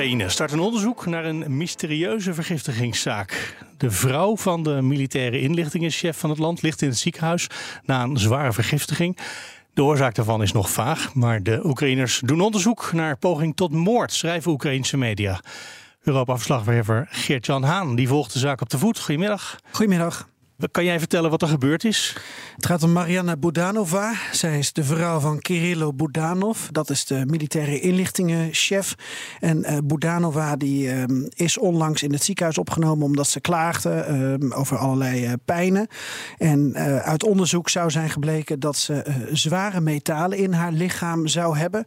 Oekraïne start een onderzoek naar een mysterieuze vergiftigingszaak. De vrouw van de militaire inlichtingenchef van het land ligt in het ziekenhuis na een zware vergiftiging. De oorzaak daarvan is nog vaag, maar de Oekraïners doen onderzoek naar poging tot moord, schrijven Oekraïnse media. Europa-verslaggever Geert-Jan Haan die volgt de zaak op de voet. Goedemiddag. Goedemiddag. Kan jij vertellen wat er gebeurd is? Het gaat om Mariana Budanova. Zij is de vrouw van Kirillo Budanov. Dat is de militaire inlichtingenchef. En uh, Budanova die, uh, is onlangs in het ziekenhuis opgenomen omdat ze klaagde uh, over allerlei uh, pijnen. En uit onderzoek zou zijn gebleken dat ze zware metalen in haar lichaam zou hebben.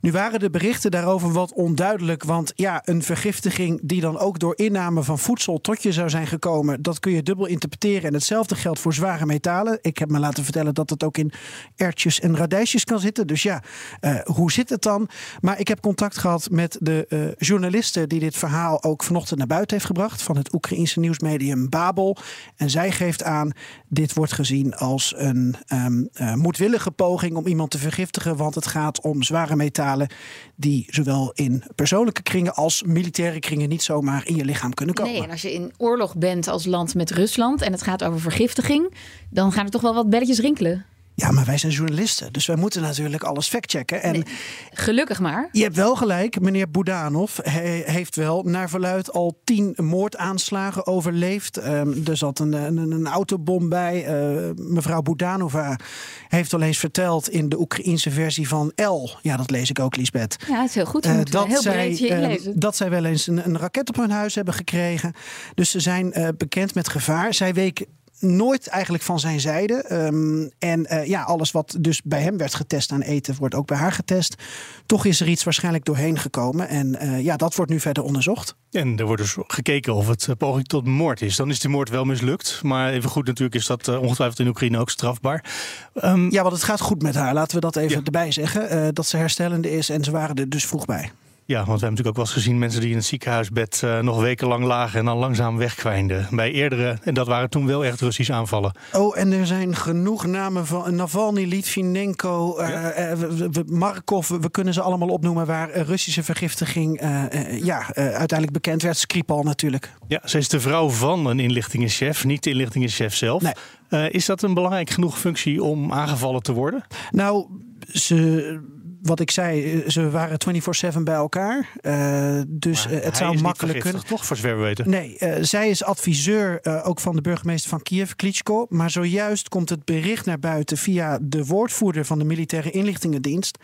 Nu waren de berichten daarover wat onduidelijk. Want ja, een vergiftiging die dan ook door inname van voedsel tot je zou zijn gekomen, dat kun je dubbel interpreteren. En hetzelfde geldt voor zware metalen. Ik heb me laten vertellen dat het ook in ertjes en radijsjes kan zitten. Dus ja, uh, hoe zit het dan? Maar ik heb contact gehad met de uh, journaliste die dit verhaal ook vanochtend naar buiten heeft gebracht. Van het Oekraïense nieuwsmedium Babel. En zij geeft aan, dit wordt gezien als een um, uh, moedwillige poging om iemand te vergiftigen. Want het gaat om zware metalen die zowel in persoonlijke kringen als militaire kringen niet zomaar in je lichaam kunnen komen. Nee, en als je in oorlog bent als land met Rusland en het gaat over vergiftiging, dan gaan er toch wel wat belletjes rinkelen. Ja, maar wij zijn journalisten, dus wij moeten natuurlijk alles factchecken. En nee, gelukkig maar. Je hebt wel gelijk, meneer Boudanov he, heeft wel naar verluid al tien moordaanslagen overleefd. Um, er zat een, een, een autobom bij. Uh, mevrouw Boudanova heeft al eens verteld in de Oekraïense versie van L. Ja, dat lees ik ook, Lisbeth. Ja, het is heel goed. Uh, dat, heel zij, uh, dat zij wel eens een, een, raket op hun huis hebben gekregen. Dus ze zijn uh, bekend met gevaar. Zij weken nooit eigenlijk van zijn zijde. Um, en uh, ja, alles wat dus bij hem werd getest aan eten, wordt ook bij haar getest. Toch is er iets waarschijnlijk doorheen gekomen. En uh, ja, dat wordt nu verder onderzocht. En er wordt dus gekeken of het poging tot moord is. Dan is die moord wel mislukt. Maar even goed, natuurlijk is dat ongetwijfeld in Oekraïne ook strafbaar. Um, ja, want het gaat goed met haar. Laten we dat even ja. erbij zeggen. dat ze herstellende is en ze waren er dus vroeg bij. Ja, want we hebben natuurlijk ook wel eens gezien mensen die in het ziekenhuisbed uh, nog wekenlang lagen en dan langzaam wegkwijnden. Bij eerdere, en dat waren toen wel echt Russische aanvallen. Oh, en er zijn genoeg namen van Navalny, Litvinenko, uh, ja. uh, Markov, we kunnen ze allemaal opnoemen waar Russische vergiftiging ja, uiteindelijk bekend werd. Skripal natuurlijk. Ja, ze is de vrouw van een inlichtingenchef, niet de inlichtingenchef zelf. Nee. is dat een belangrijk genoeg functie om aangevallen te worden? Nou, ze wat ik zei, ze waren 24-7 bij elkaar. Uh, dus maar het zou makkelijk kunnen. toch, voor zover we weten? Nee, uh, zij is adviseur uh, ook van de burgemeester van Kiev, Klitschko. Maar zojuist komt het bericht naar buiten via de woordvoerder van de militaire inlichtingendienst.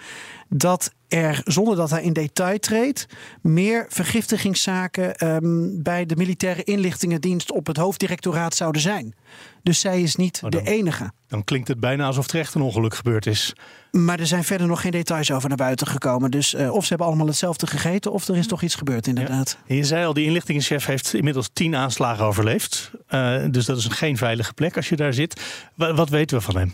dat er, zonder dat hij in detail treedt, meer vergiftigingszaken um, bij de militaire inlichtingendienst op het hoofddirectoraat zouden zijn. Dus zij is niet oh, dan, de enige. Dan klinkt het bijna alsof er echt een ongeluk gebeurd is. Maar er zijn verder nog geen details over naar buiten gekomen. Dus uh, of ze hebben allemaal hetzelfde gegeten, of er is toch iets gebeurd, inderdaad. Ja. Je zei al, die inlichtingenchef heeft inmiddels tien aanslagen overleefd. Uh, dus dat is geen veilige plek als je daar zit. W wat weten we van hem?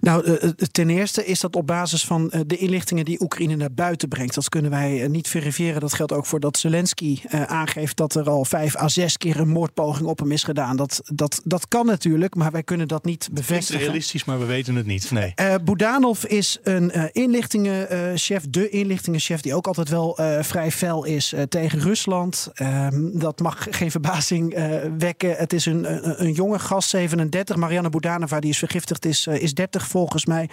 Nou, ten eerste is dat op basis van de inlichtingen die Oekraïne naar buiten brengt. Dat kunnen wij niet verifiëren. Dat geldt ook voor dat Zelensky aangeeft dat er al vijf à zes keer een moordpoging op hem is gedaan. Dat, dat, dat kan natuurlijk, maar wij kunnen dat niet bevestigen. Het is realistisch, maar we weten het niet. Nee. Uh, Budanov is een inlichtingenchef, de inlichtingenchef, die ook altijd wel uh, vrij fel is tegen Rusland. Ehm, dat mag geen verbazing wekken. Het is een, een, een jonge gast, 37. Marianne Budanova, die is vergiftigd, is, is 30 volgens mij.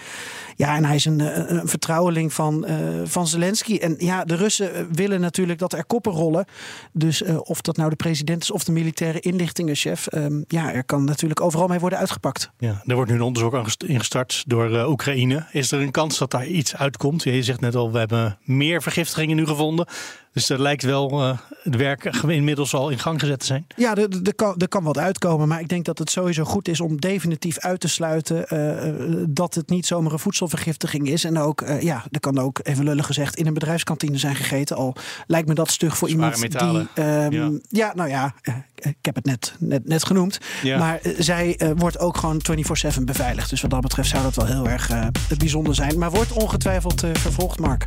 Ja, en hij is een, een vertrouweling van, uh, van Zelensky. En ja, de Russen willen natuurlijk dat er koppen rollen. Dus of dat nou de president is of de militaire inlichtingenchef. Um, ja, er kan natuurlijk overal mee worden uitgepakt. Ja, er wordt nu een onderzoek ingestart door Oekraïne. Is er een kans dat daar iets uitkomt? Je zegt net al, we hebben meer vergiftigingen nu gevonden. Dus er lijkt wel uh, het werk inmiddels al in gang gezet te zijn. Ja, er, er, kan, er kan wat uitkomen. Maar ik denk dat het sowieso goed is om definitief uit te sluiten uh, dat het niet zomaar een voedselvergiftiging is. En ook, uh, ja, er kan ook, even lullig gezegd, in een bedrijfskantine zijn gegeten. Al lijkt me dat stug voor Zware iemand metalen. die. Um, ja. ja. nou ja, ik heb het net, net, net genoemd. Ja. Maar zij wordt ook gewoon 24-7 beveiligd. Dus wat dat betreft zou dat wel heel erg bijzonder zijn. Maar wordt ongetwijfeld vervolgd, Mark.